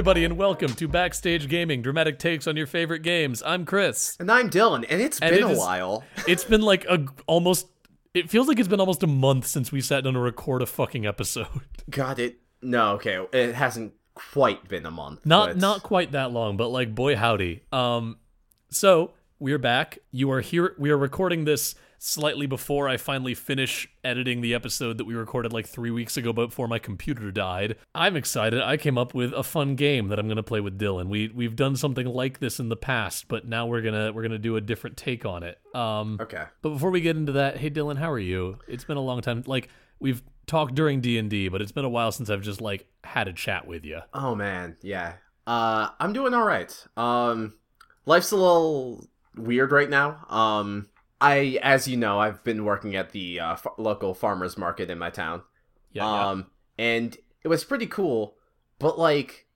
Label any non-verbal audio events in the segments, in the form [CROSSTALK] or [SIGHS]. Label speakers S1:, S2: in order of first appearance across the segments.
S1: Everybody, and welcome to Backstage Gaming, dramatic takes on your favorite games. I'm Chris.
S2: And I'm Dylan, and it's
S1: And
S2: been
S1: it
S2: a
S1: is-
S2: while.
S1: It's been like a almost. It feels like it's been almost a month since we sat down to record a fucking episode. [LAUGHS]
S2: God, it. No, okay, it hasn't quite been a month.
S1: Not
S2: but-
S1: not quite that long, but like boy howdy. Um, so we're back. You are here. We are recording this slightly before I finally finish editing the episode that we recorded like three weeks ago, but before my computer died. I'm excited. I came up with a fun game that I'm gonna play with Dylan. We we've done something like this in the past, but now we're gonna we're gonna do a different take on it. Um,
S2: Okay.
S1: but before we get into that, hey Dylan, how are you? It's been a long time. Like we've talked during D and D, but it's been a while since I've just like had a chat with you.
S2: Oh man, yeah. Uh, I'm doing all right. Um, life's a little weird right now. Um, I, as you know, I've been working at the uh, f- local farmers market in my town.
S1: Yeah, yeah.
S2: um, and it was pretty cool, but like,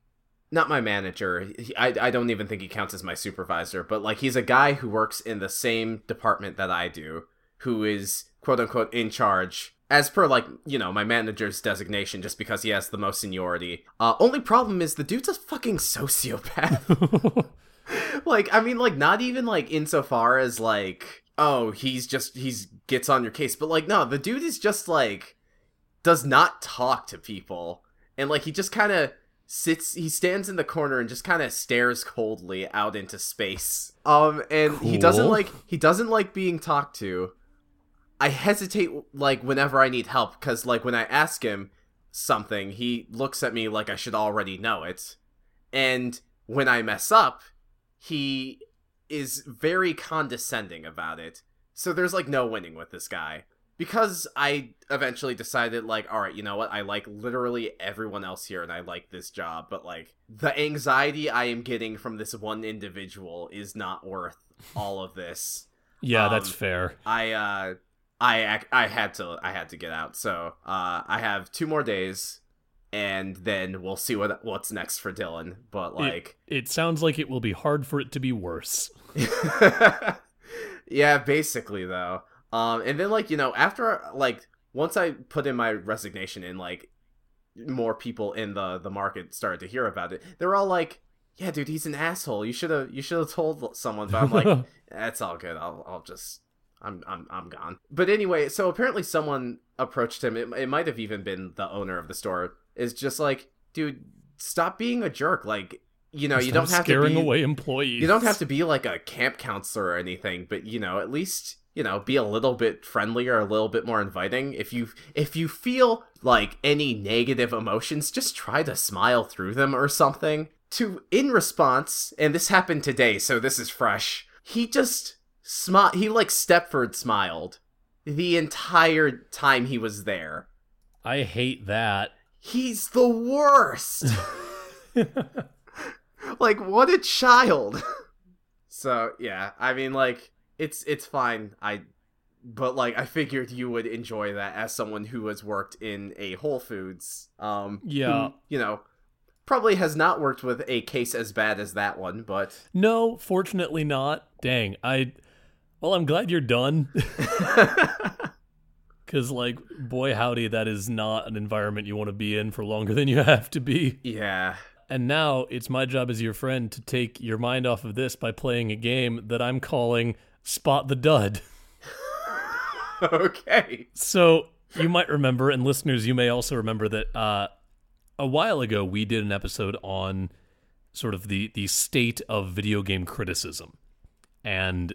S2: not my manager. He, I, I don't even think he counts as my supervisor, but like, he's a guy who works in the same department that I do, who is quote unquote in charge. As per like you know my manager's designation, just because he has the most seniority. Uh, only problem is the dude's a fucking sociopath. [LAUGHS] [LAUGHS] like I mean, like not even like insofar as like oh he's just he's gets on your case, but like no, the dude is just like does not talk to people. And like he just kind of sits he stands in the corner and just kind of stares coldly out into space. Um and he doesn't like he doesn't like being talked to. I hesitate like whenever i need help because like when i ask him something he looks at me like i should already know it. And when i mess up he is very condescending about it so there's like no winning with this guy because I eventually decided, like, all right, you know what? I like literally everyone else here and I like this job, but like the anxiety I am getting from this one individual is not worth all of this. [LAUGHS]
S1: yeah, that's
S2: um,
S1: fair.
S2: I, uh, I, I had to, I had to get out. So, uh, I have two more days and then we'll see what, what's next for Dylan. But like,
S1: it, it sounds like it will be hard for it to be worse. [LAUGHS]
S2: yeah, basically though. Um, and then like you know after like once I put in my resignation and like more people in the the market started to hear about it, they were all like, "Yeah, dude, he's an asshole. You should have you should have told someone." But I'm like, [LAUGHS] "That's all good. I'll I'll just." I'm, I'm, I'm gone. But anyway, so apparently someone approached him. It, it might have even been the owner of the store. Is just like, dude, stop being a jerk. Like, you know, you don't have
S1: scaring
S2: to be
S1: away employees.
S2: you don't have to be like a camp counselor or anything but you know at least you know be a little bit friendlier a little bit more inviting if you if you feel like any negative emotions just try to smile through them or something to in response and this happened today so this is fresh he just smile he like stepford smiled the entire time he was there
S1: I hate that.
S2: He's the worst [LAUGHS] like what a child so yeah i mean like it's it's fine i but like i figured you would enjoy that as someone who has worked in a whole foods um who,
S1: Yeah.
S2: you know probably has not worked with a case as bad as that one but
S1: No, fortunately not. Dang, I. Well, I'm glad you're done. [LAUGHS] [LAUGHS] Because, like, boy, howdy, that is not an environment you want to be in for longer than you [LAUGHS] have to be.
S2: yeah
S1: And now it's my job as your friend to take your mind off of this by playing a game that I'm calling Spot the Dud. [LAUGHS]
S2: okay
S1: So you might remember, and listeners, you may also remember that uh, a while ago we did an episode on sort of the the state of video game criticism and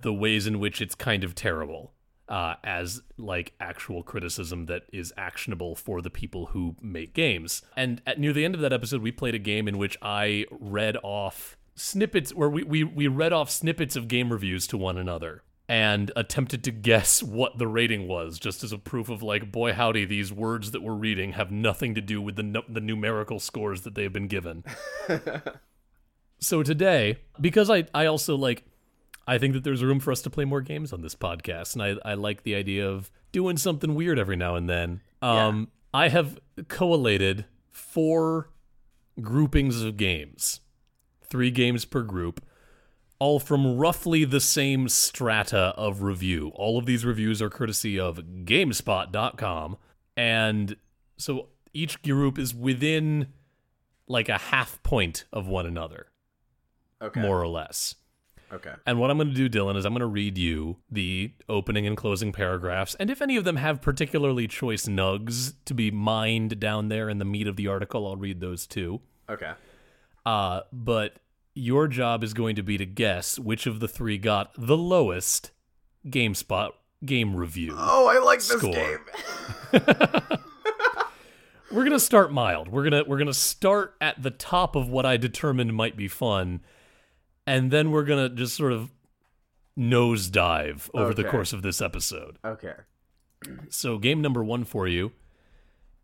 S1: the ways in which it's kind of terrible. Uh, as like actual criticism that is actionable for the people who make games. And at near the end of that episode, we played a game in which I read off snippets, where we, we, we read off snippets of game reviews to one another and attempted to guess what the rating was, just as a proof of like, boy howdy, these words that we're reading have nothing to do with the nu- the numerical scores that they've been given. [LAUGHS] so today, because I I also like I think that there's room for us to play more games on this podcast, and I, I like the idea of doing something weird every now and then. Um, I have collated four groupings of games, three games per group, all from roughly the same strata of review. All of these reviews are courtesy of GameSpot.com, and so each group is within like a half point of one another,
S2: Okay.
S1: more or less.
S2: Okay.
S1: And what I'm going to do, Dylan, is I'm going to read you the opening and closing paragraphs. And if any of them have particularly choice nugs to be mined down there in the meat of the article, I'll read those too.
S2: Okay.
S1: Uh, but your job is going to be to guess which of the three got the lowest GameSpot game review.
S2: Oh, I like this
S1: Score.
S2: game. [LAUGHS]
S1: We're gonna start mild. We're gonna we're gonna start at the top of what I determined might be fun, and then we're gonna just sort of nosedive over the course of this episode.
S2: Okay.
S1: So, game number one for you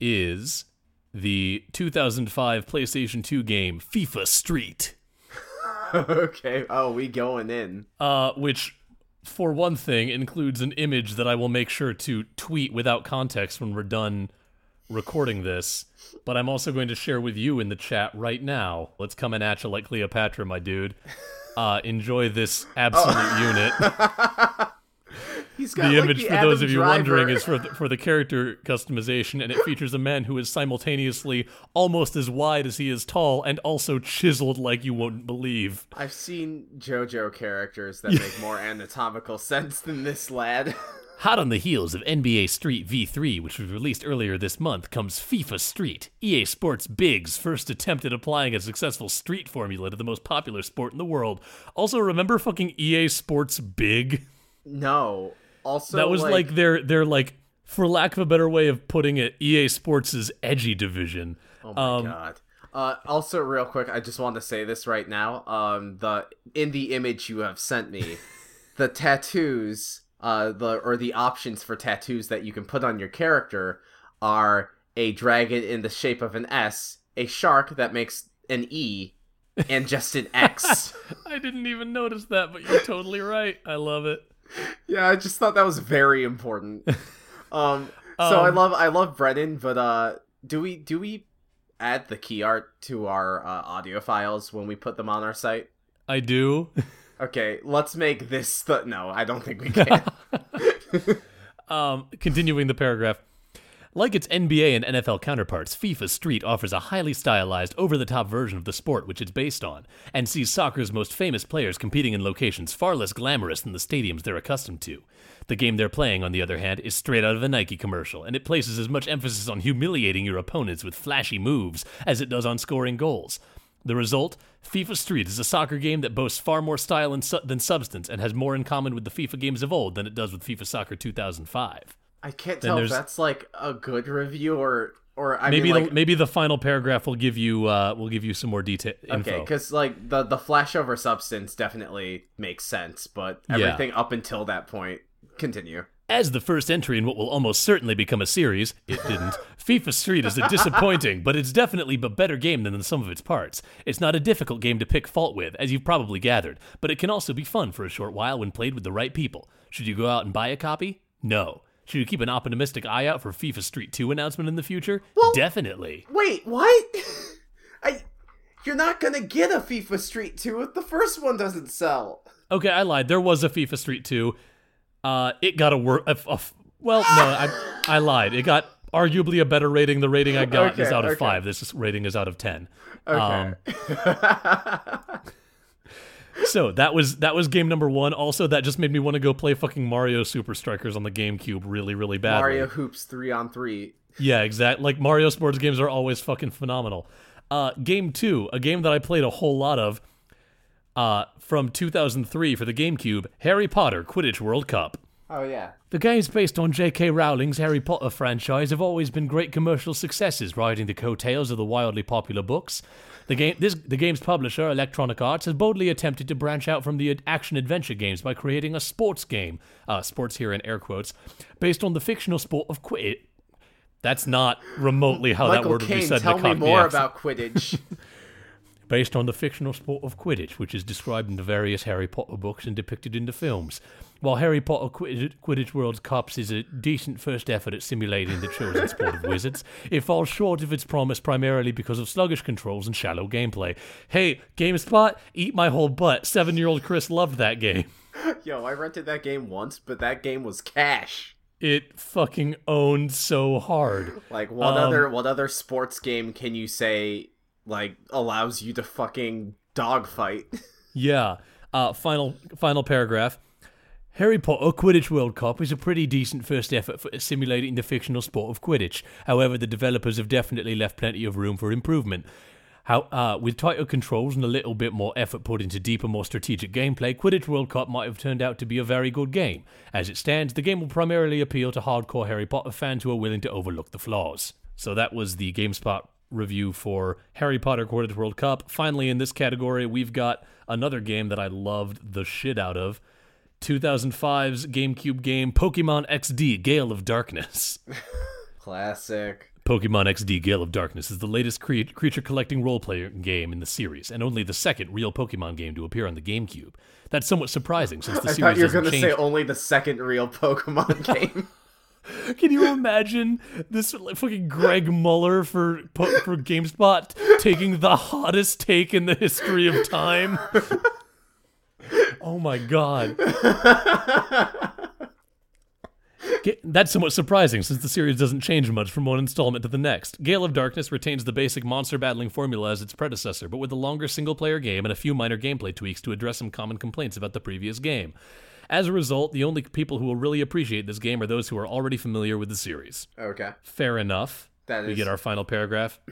S1: is the 2005 PlayStation 2 game FIFA Street, [LAUGHS]
S2: okay. Oh, we going in.
S1: uh, which, for one thing, includes an image that I will make sure to tweet without context when we're done recording this. But I'm also going to share with you in the chat right now. Let's come in at you like Cleopatra, my dude. Uh, enjoy this absolute unit. [LAUGHS]
S2: He's got
S1: the
S2: like,
S1: image
S2: the
S1: for those of you
S2: Driver.
S1: wondering is for the, for the character customization and it features a man who is simultaneously almost as wide as he is tall and also chiseled like you won't believe
S2: I've seen JoJo characters that [LAUGHS] make more anatomical sense than this lad.
S1: Hot on the heels of nba street v3 which was released earlier this month comes fifa street ea sports big's first attempt at applying a successful street formula to the most popular sport in the world also remember fucking ea sports big
S2: no. Also,
S1: that was like, their their like for lack of a better way of putting it ea sports' edgy division
S2: Oh my
S1: um,
S2: god. Uh, also, real quick, I just want to say this right now. Um, the in the image you have sent me, [LAUGHS] the tattoos, uh, the or the options for tattoos that you can put on your character are a dragon in the shape of an S, a shark that makes an E, and just an [LAUGHS] X.
S1: I didn't even notice that, but you're totally right. I love it.
S2: yeah, I just thought that was very important. [LAUGHS] Um, so I
S1: Um,
S2: love I love Brennan, but uh, do we do we add the key art to our uh, audio files when we put them on our site?
S1: I do. [LAUGHS]
S2: Okay, let's make this the no, I don't think we can. [LAUGHS]
S1: Um, continuing the paragraph. Like its NBA and NFL counterparts, FIFA Street offers a highly stylized, over the top version of the sport which it's based on, and sees soccer's most famous players competing in locations far less glamorous than the stadiums they're accustomed to. The game they're playing, on the other hand, is straight out of a Nike commercial, and it places as much emphasis on humiliating your opponents with flashy moves as it does on scoring goals. The result? FIFA Street is a soccer game that boasts far more style and su- than substance and has more in common with the FIFA games of old than it does with FIFA Soccer 2005.
S2: I can't
S1: Then
S2: tell if that's like a good review or or I
S1: maybe
S2: mean like
S1: the, maybe the final paragraph will give you uh, will give you some more detail
S2: okay, because like the the flash over substance definitely makes sense, but
S1: Yeah.
S2: everything up until that point continue.
S1: As the first entry in what will almost certainly become a series, it didn't. FIFA Street is a disappointing, but it's definitely a better game than the sum of its parts. It's not a difficult game to pick fault with, as you've probably gathered, but it can also be fun for a short while when played with the right people. Should you go out and buy a copy? No. Should you keep an optimistic eye out for FIFA Street 2 announcement in the future? Well, Definitely.
S2: Wait, what? [LAUGHS] I you're not gonna get a FIFA Street 2 if the first one doesn't sell.
S1: Okay, I lied. There was a FIFA Street 2. Uh, it got a work. well, no, I, I lied. It got arguably a better rating. The rating I got is out of
S2: okay.
S1: five. This rating is out of ten.
S2: Okay.
S1: Um, [LAUGHS] so that was that was game number one. Also, that just made me want to go play fucking Mario Super Strikers on the GameCube really, really badly.
S2: Mario Hoops 3 on 3.
S1: Yeah, exactly. Like Mario sports games are always fucking phenomenal. Uh, game two, a game that I played a whole lot of, uh, from 2003 for the GameCube, Harry Potter Quidditch World Cup.
S2: Oh yeah.
S1: The games based on J.K. Rowling's Harry Potter franchise have always been great commercial successes, riding the coattails of the wildly popular books. The game, this, the game's publisher, Electronic Arts, has boldly attempted to branch out from the action adventure games by creating a sports game, uh, sports here in air quotes, based on the fictional sport of Quidditch. That's not remotely how that
S2: Michael
S1: word would be said
S2: tell me more about Quidditch. [LAUGHS]
S1: based on the fictional sport of Quidditch, which is described in the various Harry Potter books and depicted in the films. While Harry Potter Quidditch, World Cups is a decent first effort at simulating the chosen sport of [LAUGHS] wizards, it falls short of its promise primarily because of sluggish controls and shallow gameplay. Hey, GameSpot, eat my whole butt. Seven year old Chris loved that game. [LAUGHS]
S2: Yo, I rented that game once, but that game was cash.
S1: It fucking owned so hard.
S2: Like what
S1: Um,
S2: other what other sports game can you say like allows you to fucking dogfight? [LAUGHS]
S1: Yeah. Uh, final final paragraph. Harry Potter Quidditch World Cup is a pretty decent first effort for simulating the fictional sport of Quidditch. However, the developers have definitely left plenty of room for improvement. How, uh, with tighter controls and a little bit more effort put into deeper, more strategic gameplay, Quidditch World Cup might have turned out to be a very good game. As it stands, the game will primarily appeal to hardcore Harry Potter fans who are willing to overlook the flaws. So that was the GameSpot review for Harry Potter Quidditch World Cup. Finally, in this category, we've got another game that I loved the shit out of. 2005's GameCube game Pokemon XD Gale of Darkness. [LAUGHS]
S2: Classic.
S1: Pokemon XD Gale of Darkness is the latest cre- creature collecting role playing game in the series, and only the second real Pokemon game to appear on the GameCube. That's somewhat surprising since the [LAUGHS]
S2: I
S1: series
S2: thought you were gonna say only the second real Pokemon [LAUGHS] game. [LAUGHS]
S1: Can you imagine this like, fucking Greg Mueller for for GameSpot taking the hottest take in the history of time? [LAUGHS] oh my god. That's somewhat surprising since the series doesn't change much from one installment to the next. Gale of Darkness retains the basic monster battling formula as its predecessor, but with a longer single player game and a few minor gameplay tweaks to address some common complaints about the previous game. As a result, the only people who will really appreciate this game are those who are already familiar with the series.
S2: okay.
S1: Fair enough.
S2: That
S1: we get our final paragraph. [CLEARS THROAT]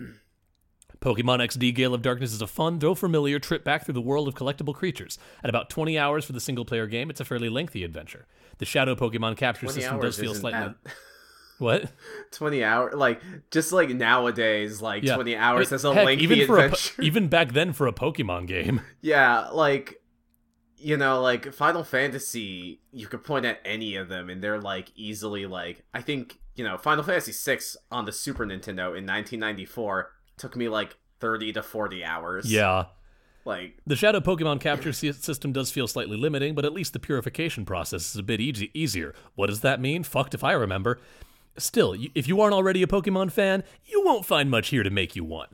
S1: Pokemon XD Gale of Darkness is a fun, though familiar, trip back through the world of collectible creatures. At about 20 hours for the single player game, it's a fairly lengthy adventure. The Shadow Pokemon capture system does feel slightly.
S2: that- [LAUGHS]
S1: What? [LAUGHS]
S2: 20 hour like just like nowadays like 20 hours
S1: It-
S2: is a
S1: heck,
S2: lengthy
S1: even for a po-
S2: adventure.
S1: even back then for a Pokemon game. [LAUGHS]
S2: yeah, like you know, like Final Fantasy, you could point at any of them and they're like easily like I think, you know, Final Fantasy 6 on the Super Nintendo in 1994 took me like 30 to 40 hours.
S1: Yeah.
S2: Like
S1: The Shadow Pokemon capture system does feel slightly limiting, but at least the purification process is a bit easy- easier. What does that mean? Fucked if I remember. Still, if you aren't already a Pokemon fan, you won't find much here to make you one.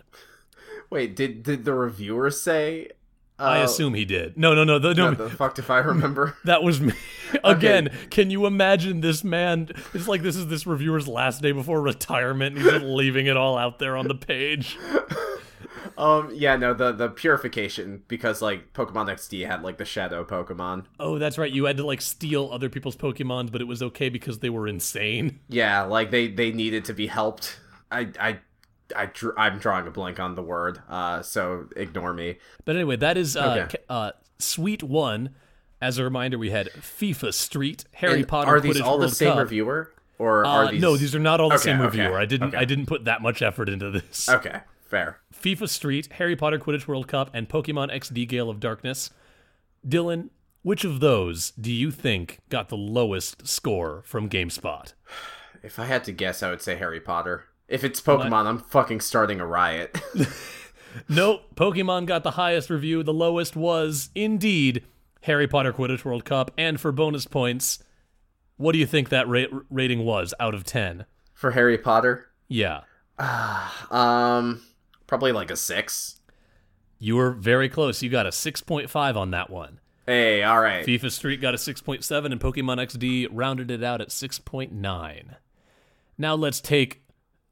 S2: wait, did did the reviewer say
S1: I
S2: uh,
S1: assume he did. No, no, no. The, no
S2: the fucked if I remember. [LAUGHS]
S1: that was me. [LAUGHS] Again, can you imagine this man? It's like this is this reviewer's last day before retirement. And he's just [LAUGHS] leaving it all out there on the page.
S2: um yeah, no, the the purification because like Pokemon XD had like the shadow Pokemon.
S1: Oh, that's right. You had to like steal other people's Pokemons, but it was okay because they were insane.
S2: Yeah, like they they needed to be helped. I I I drew, I'm drawing a blank on the word, uh, so ignore me.
S1: But anyway, that is uh,
S2: Okay.
S1: uh, Suite One. As a reminder, we had FIFA Street, Harry
S2: And
S1: Potter.
S2: are these
S1: Quidditch
S2: all the
S1: World
S2: same
S1: Cup.
S2: reviewer, or
S1: Uh,
S2: are these?
S1: No, these are not all the
S2: Okay,
S1: same
S2: okay,
S1: reviewer. I didn't. I didn't put that much effort into this.
S2: Okay, fair.
S1: FIFA Street, Harry Potter Quidditch World Cup, and Pokemon XD Gale of Darkness. Dylan, which of those do you think got the lowest score from GameSpot?
S2: If I had to guess, I would say Harry Potter. If it's Pokemon, I'm fucking starting a riot. [LAUGHS] [LAUGHS]
S1: Nope, Pokemon got the highest review. The lowest was indeed Harry Potter Quidditch World Cup. And for bonus points, what do you think that ra- rating was out of 10?
S2: For Harry Potter,
S1: Yeah. [SIGHS]
S2: um, probably like a six.
S1: You were very close. You got a 6.5 on that one.
S2: Hey, all right.
S1: FIFA Street got a 6.7, and Pokemon XD rounded it out at 6.9. Now let's take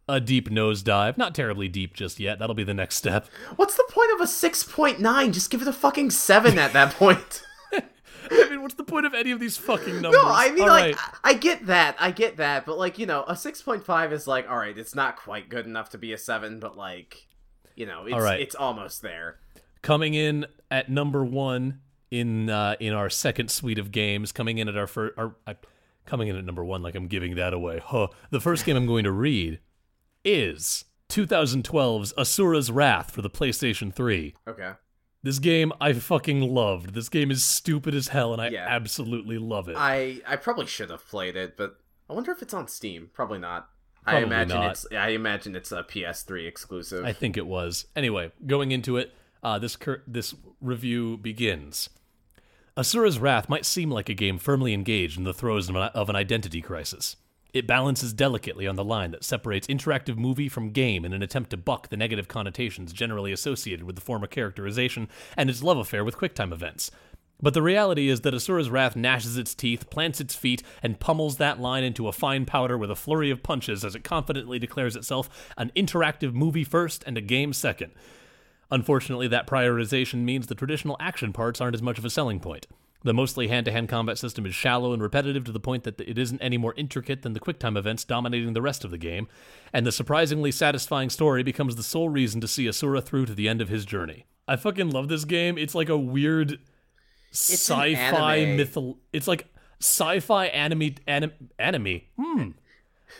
S1: a deep nosedive. Not terribly deep just yet. That'll be the next step.
S2: What's the point of a six point nine? Just give it a fucking seven at that point. [LAUGHS]
S1: I mean, what's the point of any of these fucking numbers?
S2: No, I mean,
S1: All
S2: like,
S1: right.
S2: I I get that, I get that, but like, you know, a six point five is like, all right, it's not quite good enough to be a seven, but like, you know, it's
S1: All right.
S2: it's almost there.
S1: coming in at number one in uh, in our second suite of games, coming in at our first, our, uh, coming in at number one, like I'm giving that away. Huh. The first game I'm going to read is 2012's Asura's Wrath for the PlayStation 3.
S2: Okay.
S1: This game I fucking loved. This game is stupid as hell, and I
S2: Yeah.
S1: absolutely love it.
S2: I I probably should have played it, but I wonder if it's on Steam. Probably not. I imagine
S1: not.
S2: it's I imagine it's a PS3 exclusive.
S1: I think it was. Anyway, going into it, uh, this cur- this review begins. Asura's Wrath might seem like a game firmly engaged in the throes of an identity crisis. It balances delicately on the line that separates interactive movie from game in an attempt to buck the negative connotations generally associated with the form of characterization and its love affair with QuickTime events. But the reality is that Asura's Wrath gnashes its teeth, plants its feet, and pummels that line into a fine powder with a flurry of punches as it confidently declares itself an interactive movie first and a game second. Unfortunately, that prioritization means the traditional action parts aren't as much of a selling point. The mostly hand to hand combat system is shallow and repetitive to the point that it isn't any more intricate than the QuickTime events dominating the rest of the game, and the surprisingly satisfying story becomes the sole reason to see Asura through to the end of his journey. I fucking love this game. It's like a weird sci-fi
S2: anime.
S1: mythol. It's like sci-fi anime anim, anime. Hmm.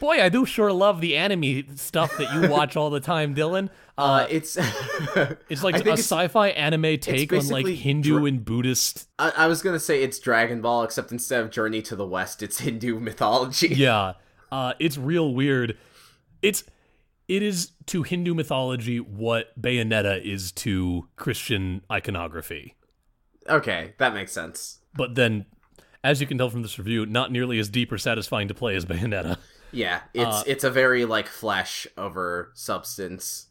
S1: Boy, I do sure love the anime stuff that you watch all the time, Dylan. [LAUGHS]
S2: uh, it's [LAUGHS]
S1: It's like a
S2: it's-
S1: sci-fi anime take on like Hindu
S2: dra-
S1: and Buddhist.
S2: I, I was gonna say it's Dragon Ball, except instead of Journey to the West, it's Hindu [LAUGHS] mythology.
S1: Yeah, uh, it's real weird. It's it is to Hindu mythology what Bayonetta is to Christian iconography.
S2: Okay, that makes sense.
S1: But then, as you can tell from this review, not nearly as deep or satisfying to play as Bayonetta.
S2: Yeah, it's
S1: Uh,
S2: it's a very like flesh over substance.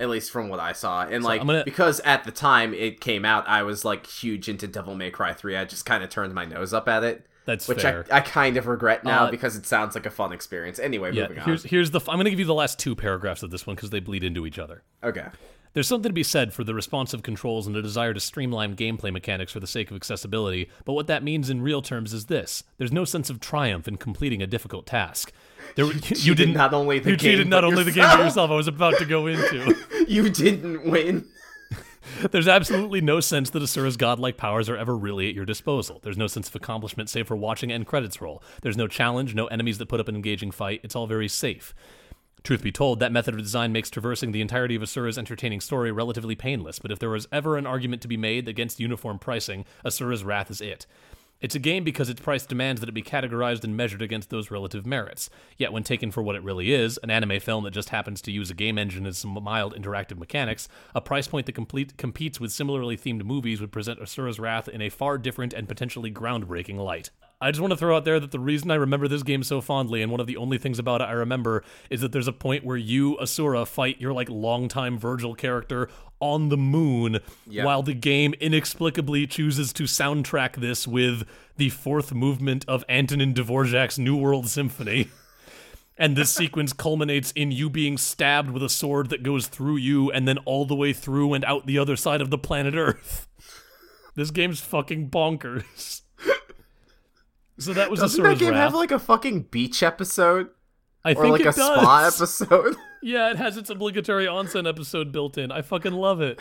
S2: At least from what I saw. And like
S1: gonna-
S2: because at the time it came out, I was like huge into Devil May Cry 3. I just kind of turned my nose up at it.
S1: That's
S2: which
S1: fair.
S2: I, I kind of regret now
S1: Uh,
S2: because it sounds like a fun experience. Anyway,
S1: yeah,
S2: moving on.
S1: here's here's the. f- I'm gonna give you the last two paragraphs of this one because they bleed into each other.
S2: Okay.
S1: There's something to be said for the responsive controls and the desire to streamline gameplay mechanics for the sake of accessibility, but what that means in real terms is this there's no sense of triumph in completing a difficult task. There, you, [LAUGHS]
S2: cheated
S1: didn't
S2: not only the
S1: you cheated
S2: game,
S1: not
S2: but
S1: only the game but yourself. I was about to go into. [LAUGHS]
S2: You didn't win.
S1: There's absolutely no sense that Asura's godlike powers are ever really at your disposal. There's no sense of accomplishment save for watching end credits roll. There's no challenge, no enemies that put up an engaging fight. It's all very safe. Truth be told, that method of design makes traversing the entirety of Asura's entertaining story relatively painless, but if there was ever an argument to be made against uniform pricing, Asura's Wrath is it. It's a game because its price demands that it be categorized and measured against those relative merits. Yet, when taken for what it really is, an anime film that just happens to use a game engine and some mild interactive mechanics, a price point that complete, competes with similarly themed movies would present Asura's Wrath in a far different and potentially groundbreaking light. I just want to throw out there that the reason I remember this game so fondly, and one of the only things about it I remember, is that there's a point where you, Asura, fight your like longtime Virgil character on the moon, while the game inexplicably chooses to soundtrack this with the fourth movement of Antonin Dvorak's New World Symphony. [LAUGHS] And this sequence culminates in you being stabbed with a sword that goes through you and then all the way through and out the other side of the planet Earth. [LAUGHS] This game's fucking bonkers. So that was
S2: Doesn't that game have like a fucking beach episode?
S1: I
S2: Or
S1: think
S2: like
S1: it
S2: a
S1: does.
S2: spa episode? [LAUGHS]
S1: Yeah, it has its obligatory onsen episode built in. I fucking love it.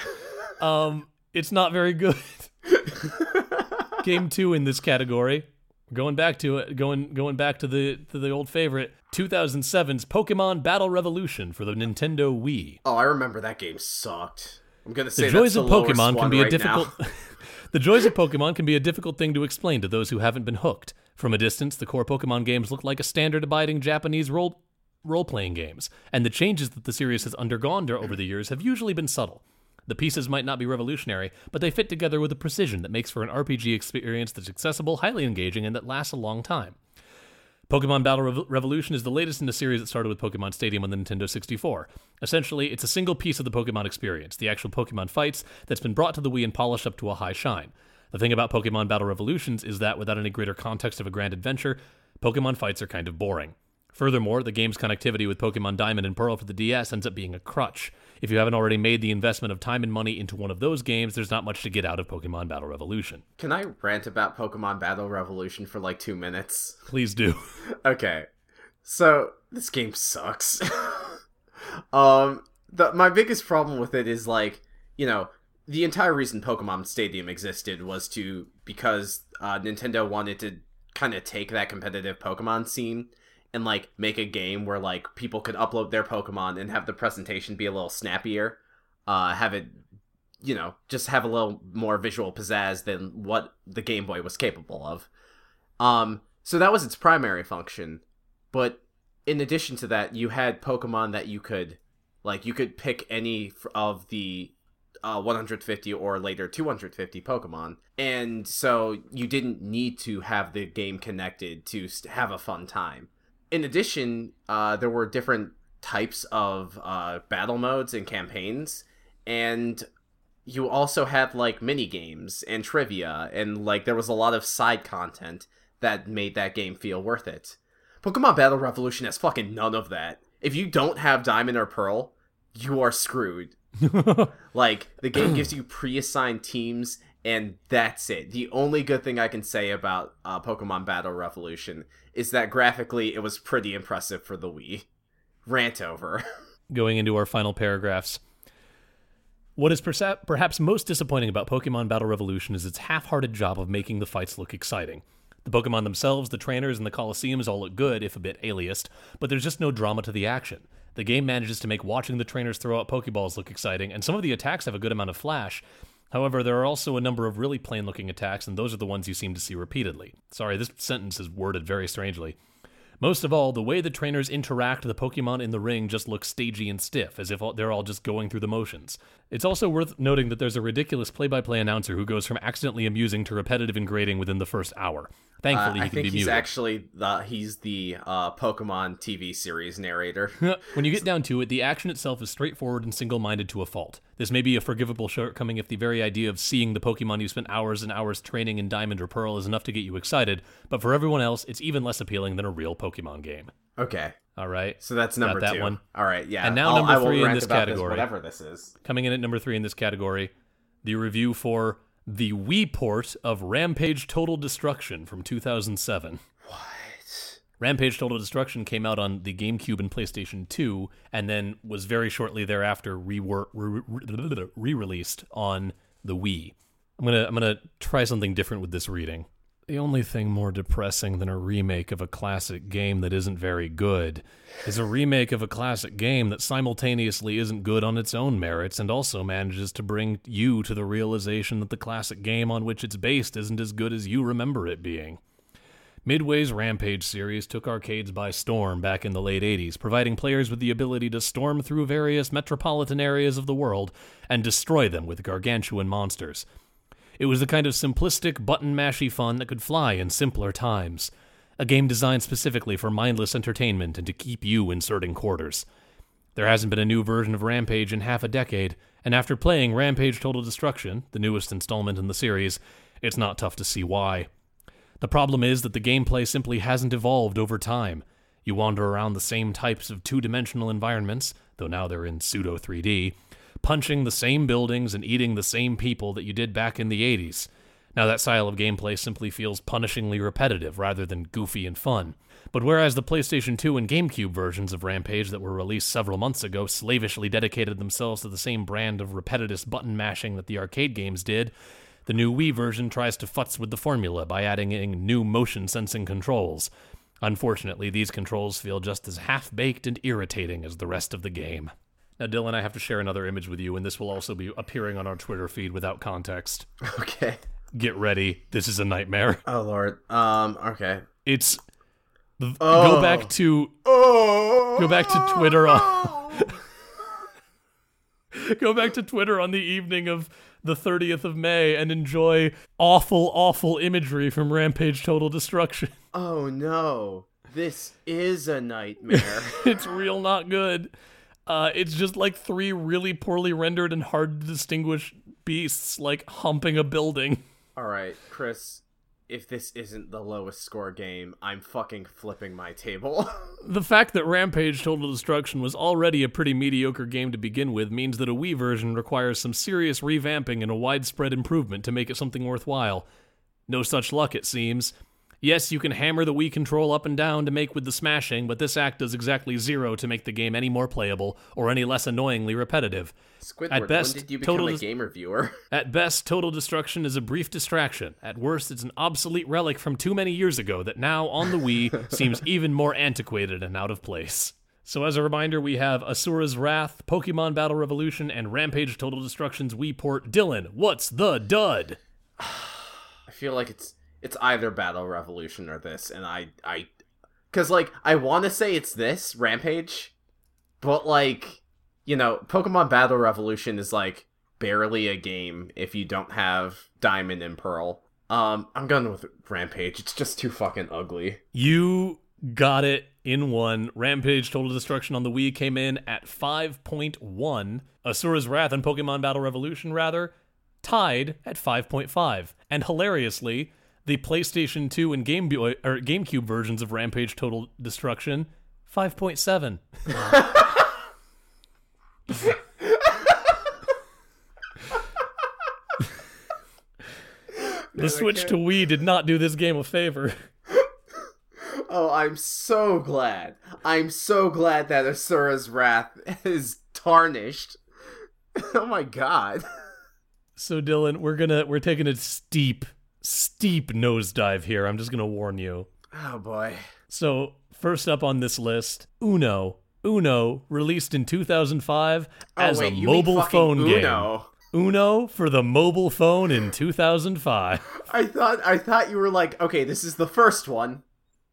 S1: Um, it's not very good. [LAUGHS] Game two in this category. Going back to it, going going back to the to the old favorite, 2007's Pokemon Battle Revolution for the Nintendo Wii.
S2: oh, I remember that game sucked. I'm gonna say
S1: The joys of
S2: the
S1: Pokemon can be a difficult. [LAUGHS] the joys of Pokemon can be a difficult thing to explain to those who haven't been hooked. From a distance, the core Pokemon games look like a standard abiding Japanese role role playing games, and the changes that the series has undergone over the years have usually been subtle. The pieces might not be revolutionary, but they fit together with a precision that makes for an RPG experience that's accessible, highly engaging, and that lasts a long time. Pokemon Battle Rev- Revolution is the latest in a series that started with Pokemon Stadium on the Nintendo 64. Essentially, it's a single piece of the Pokemon experience, the actual Pokemon fights, that's been brought to the Wii and polished up to a high shine. The thing about Pokemon Battle Revolutions is that without any greater context of a grand adventure, Pokemon fights are kind of boring. Furthermore, the game's connectivity with Pokemon Diamond and Pearl for the DS ends up being a crutch. If you haven't already made the investment of time and money into one of those games, there's not much to get out of Pokemon Battle Revolution.
S2: Can I rant about Pokemon Battle Revolution for like two minutes?
S1: Please do. [LAUGHS]
S2: Okay. So this game sucks. [LAUGHS] um the my biggest problem with it is like, you know, the entire reason Pokemon Stadium existed was to because uh, Nintendo wanted to kind of take that competitive Pokemon scene and like make a game where like people could upload their Pokemon and have the presentation be a little snappier, uh, have it, you know, just have a little more visual pizzazz than what the Game Boy was capable of. Um, so that was its primary function, but in addition to that, you had Pokemon that you could, like, you could pick any of the uh, 150 or later 250 Pokemon. And so you didn't need to have the game connected to have a fun time. In addition, uh, there were different types of uh, battle modes and campaigns. And you also had like mini games and trivia. And like there was a lot of side content that made that game feel worth it. Pokemon Battle Revolution has fucking none of that. If you don't have Diamond or Pearl, you are screwed [LAUGHS] like the game gives you pre-assigned teams and that's it. The only good thing I can say about uh, Pokemon Battle Revolution is that graphically it was pretty impressive for the Wii. Rant over. [LAUGHS]
S1: Going into our final paragraphs. What is perhaps most disappointing about Pokemon Battle Revolution is its half hearted job of making the fights look exciting. The Pokemon themselves, the trainers, and the Colosseums all look good, if a bit aliased, but there's just no drama to the action. The game manages to make watching the trainers throw out Pokeballs look exciting, and some of the attacks have a good amount of flash. However, there are also a number of really plain looking attacks, and those are the ones you seem to see repeatedly. Sorry, this sentence is worded very strangely. Most of all, the way the trainers interact the Pokemon in the ring just looks stagey and stiff, as if they're all just going through the motions. It's also worth noting that there's a ridiculous play by play announcer who goes from accidentally amusing to repetitive and grating within the first hour. Thankfully,
S2: uh,
S1: he
S2: I
S1: can
S2: think he's
S1: muted.
S2: actually the he's the uh, Pokemon TV series narrator. [LAUGHS]
S1: when you get down to it, the action itself is straightforward and single minded to a fault. This may be a forgivable shortcoming if the very idea of seeing the Pokemon you spent hours and hours training in Diamond or Pearl is enough to get you excited, but for everyone else, it's even less appealing than a real Pokemon game.
S2: Okay,
S1: All right.
S2: so that's number
S1: that
S2: two.
S1: one.
S2: All right, yeah.
S1: And now
S2: I'll-
S1: number
S2: I will
S1: three in this
S2: about
S1: category.
S2: whatever this is.
S1: Coming in at number three in this category, the review for the Wii port of Rampage Total Destruction from 2007.
S2: What?
S1: Rampage Total Destruction came out on the GameCube and PlayStation 2, and then was very shortly thereafter re- re- re-released on the Wii. I'm gonna I'm gonna try something different with this reading. The only thing more depressing than a remake of a classic game that isn't very good is a remake of a classic game that simultaneously isn't good on its own merits and also manages to bring you to the realization that the classic game on which it's based isn't as good as you remember it being. Midway's Rampage series took arcades by storm back in the late 80s, providing players with the ability to storm through various metropolitan areas of the world and destroy them with gargantuan monsters. It was the kind of simplistic, button mashy fun that could fly in simpler times. A game designed specifically for mindless entertainment and to keep you inserting quarters. There hasn't been a new version of Rampage in half a decade, and after playing Rampage Total Destruction, the newest installment in the series, it's not tough to see why. The problem is that the gameplay simply hasn't evolved over time. You wander around the same types of two dimensional environments, though now they're in pseudo 3D, punching the same buildings and eating the same people that you did back in the 80s. Now, that style of gameplay simply feels punishingly repetitive rather than goofy and fun. But whereas the PlayStation 2 and GameCube versions of Rampage that were released several months ago slavishly dedicated themselves to the same brand of repetitious button mashing that the arcade games did, the new Wii version tries to futz with the formula by adding in new motion sensing controls. Unfortunately, these controls feel just as half baked and irritating as the rest of the game. Now, Dylan, I have to share another image with you, and this will also be appearing on our Twitter feed without context. [LAUGHS]
S2: Okay.
S1: Get ready. This is a nightmare. [LAUGHS]
S2: Oh lord. Um. Okay.
S1: It's. the-
S2: Oh.
S1: Go back to.
S2: Oh.
S1: Go back to Twitter on. [LAUGHS] go back to Twitter on the evening of the 30th of May and enjoy awful, awful imagery from Rampage Total Destruction.
S2: Oh no. This is a nightmare.
S1: it's real not good. Uh, it's just like three really poorly rendered and hard to distinguish beasts like humping a building.
S2: All right, Chris. If this isn't the lowest score game, I'm fucking flipping my table. [LAUGHS]
S1: The fact that Rampage Total Destruction was already a pretty mediocre game to begin with means that a Wii version requires some serious revamping and a widespread improvement to make it something worthwhile. No such luck, it seems. Yes, you can hammer the Wii control up and down to make with the smashing, but this act does exactly zero to make the game any more playable or any less annoyingly repetitive.
S2: Squidward,
S1: At best,
S2: when did you become
S1: total
S2: a game reviewer? [LAUGHS]
S1: At best, total destruction is a brief distraction. At worst, it's an obsolete relic from too many years ago that now, on the Wii, [LAUGHS] seems even more antiquated and out of place. So, as a reminder, we have Asura's Wrath, Pokemon Battle Revolution, and Rampage Total Destruction's Wii port. Dylan, what's the dud? [SIGHS]
S2: I feel like it's it's either Battle Revolution or this, and I I because like I want to say it's this Rampage, but like you know, Pokemon Battle Revolution is like barely a game if you don't have Diamond and Pearl. Um, I'm going with Rampage. It's just too fucking ugly.
S1: You got it in one. Rampage Total Destruction on the Wii came in at 5.1. Asura's Wrath and Pokemon Battle Revolution, rather, tied at 5.5. And hilariously, the PlayStation 2 and Game Boy or GameCube versions of Rampage Total Destruction, 5.7. the switch to Wii did not do this game a favor.
S2: Oh, I'm so glad. I'm so glad that Asura's Wrath is tarnished. [LAUGHS] oh my god.
S1: So Dylan, we're gonna we're taking a steep, steep nosedive here. I'm just gonna warn you.
S2: Oh boy.
S1: So first up on this list, Uno. Uno, released in 2005 as
S2: oh, wait,
S1: a mobile phone game.
S2: Uno.
S1: Uno for the mobile phone in 2005. [LAUGHS]
S2: I thought I thought you were like, okay, this is the first one.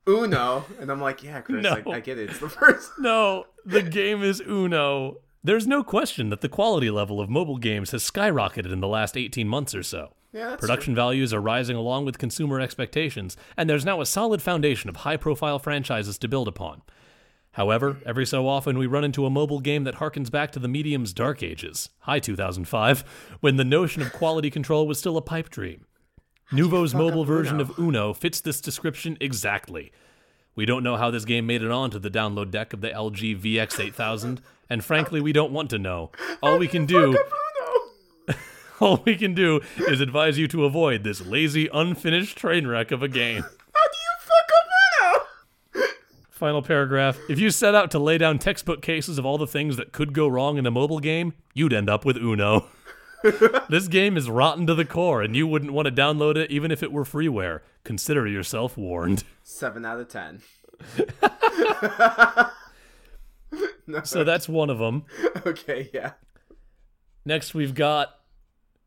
S2: Uno. And I'm like, yeah, Chris,
S1: No.
S2: I, I get it. It's the first. [LAUGHS]
S1: No, the game is Uno. There's no question that the quality level of mobile games has skyrocketed in the last 18 months or so.
S2: Yeah,
S1: Production values are rising along with consumer expectations, and there's now a solid foundation of high profile franchises to build upon. However, every so often we run into a mobile game that harkens back to the medium's dark ages, high 2005, when the notion of quality control was still a pipe dream. Nuvo's mobile version
S2: Uno?
S1: of Uno fits this description exactly. We don't know how this game made it onto the download deck of the LG VX8000, and frankly, we don't want to know. [LAUGHS] All we can do. [LAUGHS] all we can do is advise you to avoid this lazy, unfinished train wreck of a game.
S2: How do you fuck up Uno?
S1: Final paragraph. If you set out to lay down textbook cases of all the things that could go wrong in a mobile game, you'd end up with Uno. [LAUGHS] this game is rotten to the core, and you wouldn't want to download it even if it were freeware. Consider yourself warned.
S2: Seven out of ten. no, [LAUGHS]
S1: So that's one of them. [LAUGHS]
S2: okay, yeah.
S1: Next, we've got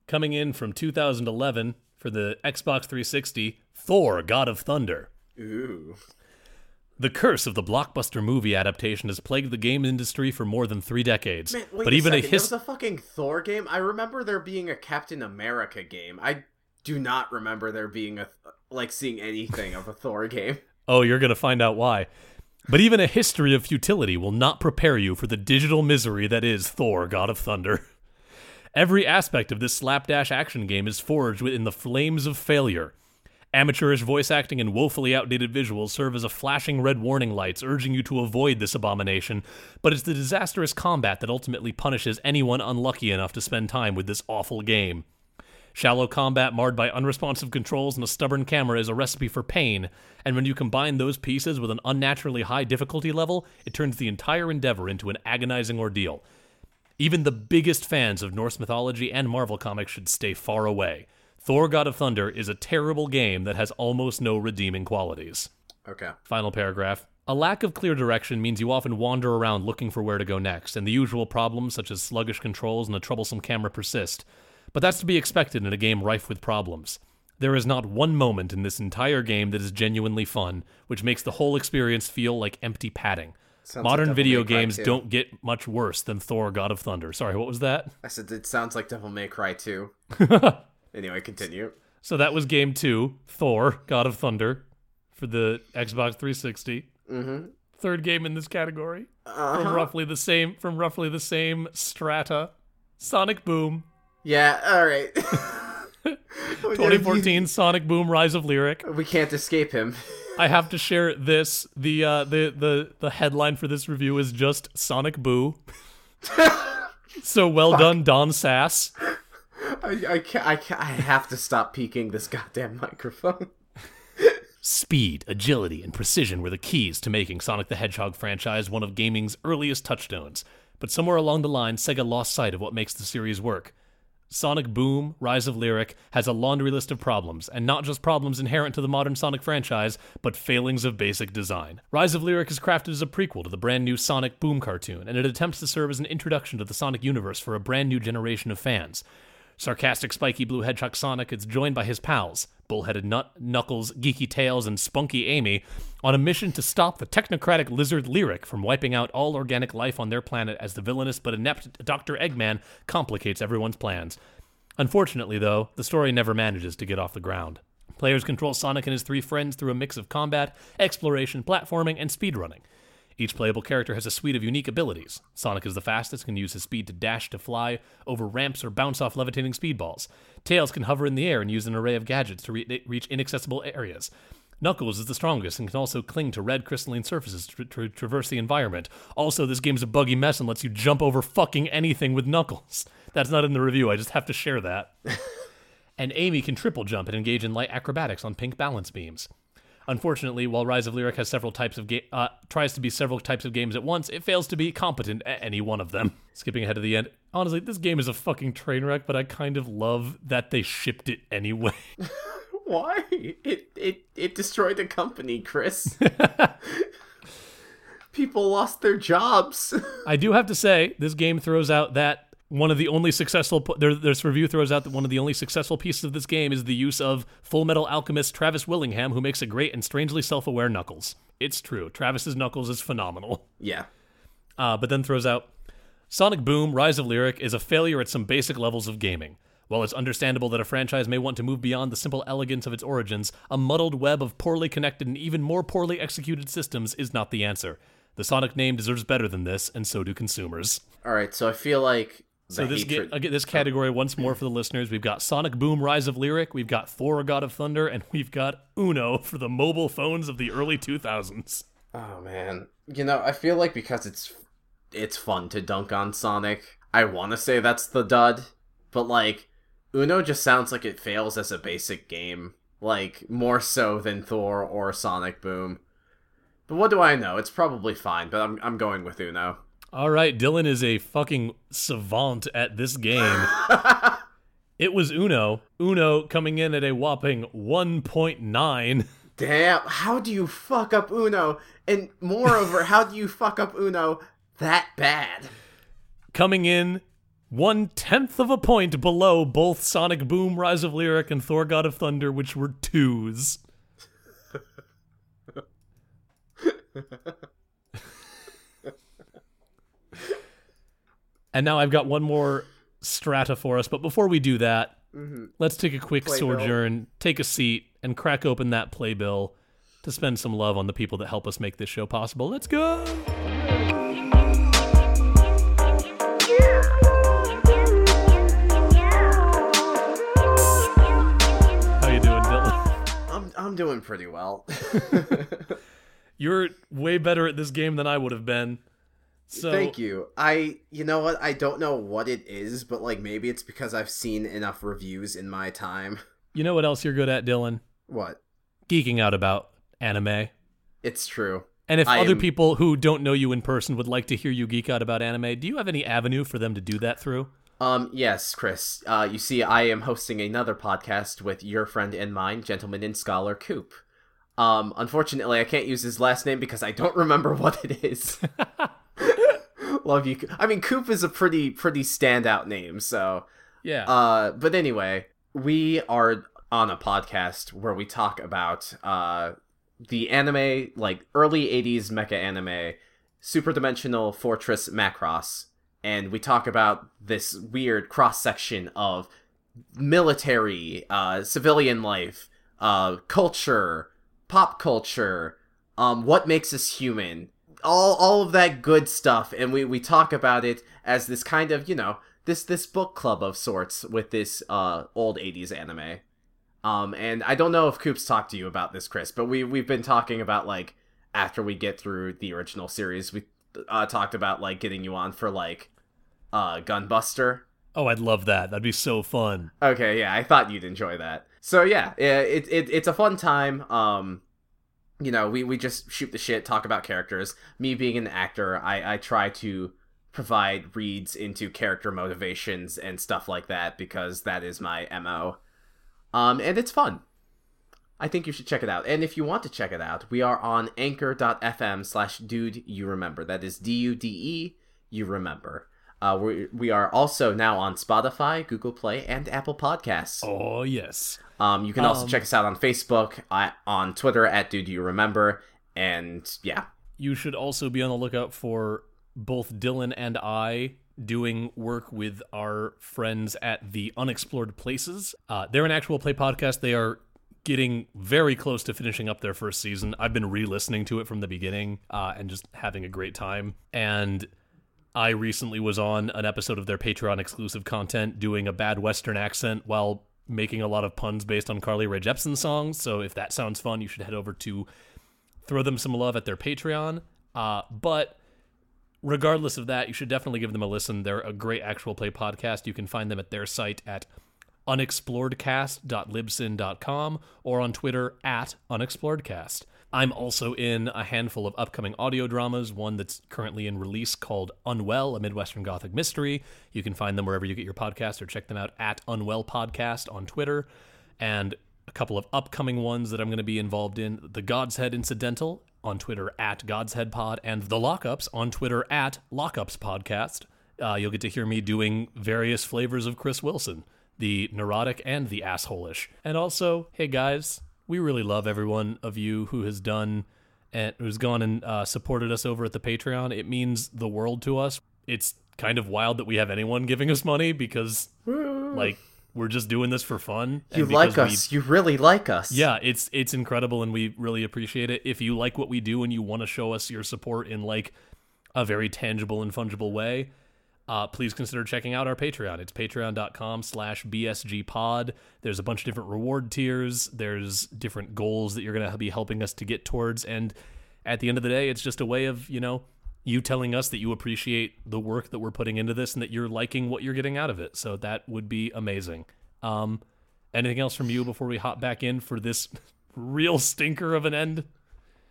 S1: coming in from 2011 for the Xbox 360 Thor God of Thunder.
S2: Ooh.
S1: The curse of the blockbuster movie adaptation has plagued the game industry for more than three decades.
S2: Man, wait
S1: but
S2: a
S1: even
S2: second.
S1: a
S2: there
S1: his
S2: was a fucking Thor game. I remember there being a Captain America game. I do not remember there being a like seeing anything of a Thor game. [LAUGHS]
S1: oh, you're gonna find out why. But even a history of futility will not prepare you for the digital misery that is Thor: God of Thunder. [LAUGHS] Every aspect of this slapdash action game is forged within the flames of failure. Amateurish voice acting and woefully outdated visuals serve as a flashing red warning lights urging you to avoid this abomination, but it's the disastrous combat that ultimately punishes anyone unlucky enough to spend time with this awful game. Shallow combat marred by unresponsive controls and a stubborn camera is a recipe for pain, and when you combine those pieces with an unnaturally high difficulty level, it turns the entire endeavor into an agonizing ordeal. Even the biggest fans of Norse mythology and Marvel comics should stay far away. Thor God of Thunder is a terrible game that has almost no redeeming qualities.
S2: Okay.
S1: Final paragraph. A lack of clear direction means you often wander around looking for where to go next, and the usual problems such as sluggish controls and a troublesome camera persist. But that's to be expected in a game rife with problems. There is not one moment in this entire game that is genuinely fun, which makes the whole experience feel like empty padding.
S2: Sounds
S1: Modern
S2: Devil
S1: video games
S2: 2.
S1: don't get much worse than Thor God of Thunder. Sorry, what was that?
S2: I said it sounds like Devil May Cry 2. [LAUGHS] anyway, continue.
S1: So that was game two, Thor, God of Thunder, for the Xbox 360.
S2: Mm-hmm.
S1: Third game in this category
S2: Uh-huh.
S1: from roughly the same from roughly the same strata. Sonic Boom,
S2: Yeah, alright. [LAUGHS] [LAUGHS]
S1: 2014 Sonic Boom: Rise of Lyric.
S2: We can't escape him.
S1: I have to share this. The uh, the the the headline for this review is just Sonic Boo. [LAUGHS] so well done, Don Sass.
S2: I, I, can't, I, can't, I have to stop peaking this goddamn microphone.
S1: Speed, agility, and precision were the keys to making Sonic the Hedgehog franchise one of gaming's earliest touchstones. But somewhere along the line, Sega lost sight of what makes the series work. Sonic Boom, Rise of Lyric has a laundry list of problems, and not just problems inherent to the modern Sonic franchise, but failings of basic design. Rise of Lyric is crafted as a prequel to the brand new Sonic Boom cartoon, and it attempts to serve as an introduction to the Sonic universe for a brand new generation of fans. Sarcastic, spiky blue hedgehog Sonic is joined by his pals, bullheaded Nut, Knuckles, Geeky Tails, and Spunky Amy, on a mission to stop the technocratic lizard Lyric from wiping out all organic life on their planet as the villainous but inept Dr. Eggman complicates everyone's plans. Unfortunately, though, the story never manages to get off the ground. Players control Sonic and his three friends through a mix of combat, exploration, platforming, and speedrunning. Each playable character has a suite of unique abilities. Sonic is the fastest, can use his speed to dash, to fly, over ramps, or bounce off levitating speedballs. Tails can hover in the air and use an array of gadgets to re- reach inaccessible areas. Knuckles is the strongest and can also cling to red crystalline surfaces to, to traverse the environment. Also, this game's a buggy mess and lets you jump over fucking anything with Knuckles. [LAUGHS] That's not in the review, I just have to share that. [LAUGHS] and Amy can triple jump and engage in light acrobatics on pink balance beams. Unfortunately, while Rise of Lyric has several types of ga- uh, tries to be several types of games at once, it fails to be competent at any one of them. [LAUGHS] Skipping ahead to the end, honestly, this game is a fucking train wreck, but I kind of love that they shipped it anyway. [LAUGHS]
S2: Why? It it it destroyed the company, Chris. [LAUGHS] People lost their jobs.
S1: I do have to say, this game throws out that one of the only successful there, this review throws out that one of the only successful pieces of this game is the use of Full Metal Alchemist Travis Willingham, who makes a great and strangely self-aware Knuckles. It's true, Travis's Knuckles is phenomenal.
S2: Yeah.
S1: Uh, but then throws out Sonic Boom: Rise of Lyric is a failure at some basic levels of gaming. While it's understandable that a franchise may want to move beyond the simple elegance of its origins, a muddled web of poorly connected and even more poorly executed systems is not the answer. The Sonic name deserves better than this, and so do consumers.
S2: All right, so I feel like
S1: so this ga- again, uh, this category once more for the listeners, we've got Sonic Boom: Rise of Lyric, we've got Thor: God of Thunder, and we've got Uno [LAUGHS] for the mobile phones of the early 2000s.
S2: Oh man, you know I feel like because it's it's fun to dunk on Sonic, I want to say that's the dud, but like Uno just sounds like it fails as a basic game, like more so than Thor or Sonic Boom. But what do I know? It's probably fine, but I'm I'm going with Uno.
S1: All right, Dylan is a fucking savant at this game. [LAUGHS] it was Uno. Uno coming in at a whopping 1.9.
S2: Damn, how do you fuck up Uno? And moreover, how do you fuck up Uno that bad?
S1: Coming in one tenth of a point below both Sonic Boom, Rise of Lyric, and Thor God of Thunder, which were twos. [LAUGHS] And now I've got one more strata for us. But before we do that, mm-hmm. let's take a quick playbill. sojourn, take a seat, and crack open that playbill to spend some love on the people that help us make this show possible. Let's go! How you doing, Dylan?
S2: I'm I'm doing pretty well. [LAUGHS]
S1: You're way better at this game than I would have been.
S2: So Thank you. I you know what? I don't know what it is, but like maybe it's because I've seen enough reviews in my time.
S1: You know what else you're good at, Dylan?
S2: What?
S1: Geeking out about anime.
S2: It's true.
S1: And if I other am... people who don't know you in person would like to hear you geek out about anime, do you have any avenue for them to do that through?
S2: Um, yes, Chris. Uh, you see, I am hosting another podcast with your friend and mine, Gentleman and Scholar Coop. Um, unfortunately, I can't use his last name because I don't [LAUGHS] remember what it is. [LAUGHS] Love you. I mean, Coop is a pretty pretty standout name. So
S1: yeah.
S2: Uh, but anyway, we are on a podcast where we talk about uh the anime like early 80s mecha anime super dimensional fortress macross and we talk about this weird cross section of military uh civilian life uh culture pop culture um what makes us human all all of that good stuff and we we talk about it as this kind of you know this this book club of sorts with this uh old 80s anime. Um and i don't know if coops talked to you about this chris but we we've been talking about like after we get through the original series we uh talked about like getting you on for like uh gunbuster.
S1: Oh i'd love that. That'd be so fun.
S2: Okay yeah i thought you'd enjoy that. So yeah it, it, it's a fun time. Um you know, we, we just shoot the shit, talk about characters. Me being an actor, I, I try to provide reads into character motivations and stuff like that because that is my MO. Um, and it's fun. I think you should check it out. And if you want to check it out, we are on anchor.fm slash dude you remember. That is D U D E, you remember. Uh, we, we are also now on Spotify, Google Play, and Apple Podcasts.
S1: Oh yes.
S2: Um, you can also
S1: Um,
S2: check us out on Facebook, uh, on Twitter at Dude You Remember, and yeah,
S1: You should also be on the lookout for both Dylan and I doing work with our friends at the Unexplored Places. Uh, they're an actual play podcast. They are getting very close to finishing up their first season. I've been re-listening to it from the beginning uh, and just having a great time. And I recently was on an episode of their Patreon exclusive content doing a bad Western accent while making a lot of puns based on Carly Rae Jepsen songs. So if that sounds fun, you should head over to throw them some love at their Patreon. Uh, but regardless of that, you should definitely give them a listen. They're a great actual play podcast. You can find them at their site at unexploredcast.libsyn.com or on Twitter at unexploredcast. I'm also in a handful of upcoming audio dramas, one that's currently in release called Unwell, a Midwestern Gothic mystery. You can find them wherever you get your podcast or check them out at Unwell Podcast on Twitter. And a couple of upcoming ones that I'm going to be involved in The God's Head Incidental on Twitter at God's Head Pod and The Lockups on Twitter at Lockups Podcast. Uh, you'll get to hear me doing various flavors of Chris Wilson, the neurotic and the assholeish. And also, hey guys, we really love everyone of you who has done and who's gone and uh, supported us over at the Patreon. It means the world to us. It's kind of wild that we have anyone giving us money because, [LAUGHS] like, we're just doing this for fun.
S2: you
S1: and
S2: like
S1: because we-
S2: us. You really like us.
S1: yeah, it's it's incredible and we really appreciate it. If you like what we do and you want to show us your support in like a very tangible and fungible way, uh, please consider checking out our Patreon. It's patreon.com slash bsgpod. There's a bunch of different reward tiers. There's different goals that you're going to be helping us to get towards. And at the end of the day, it's just a way of, you know, you telling us that you appreciate the work that we're putting into this and that you're liking what you're getting out of it. So that would be amazing. Um, anything else from you before we hop back in for this [LAUGHS] real stinker of an end?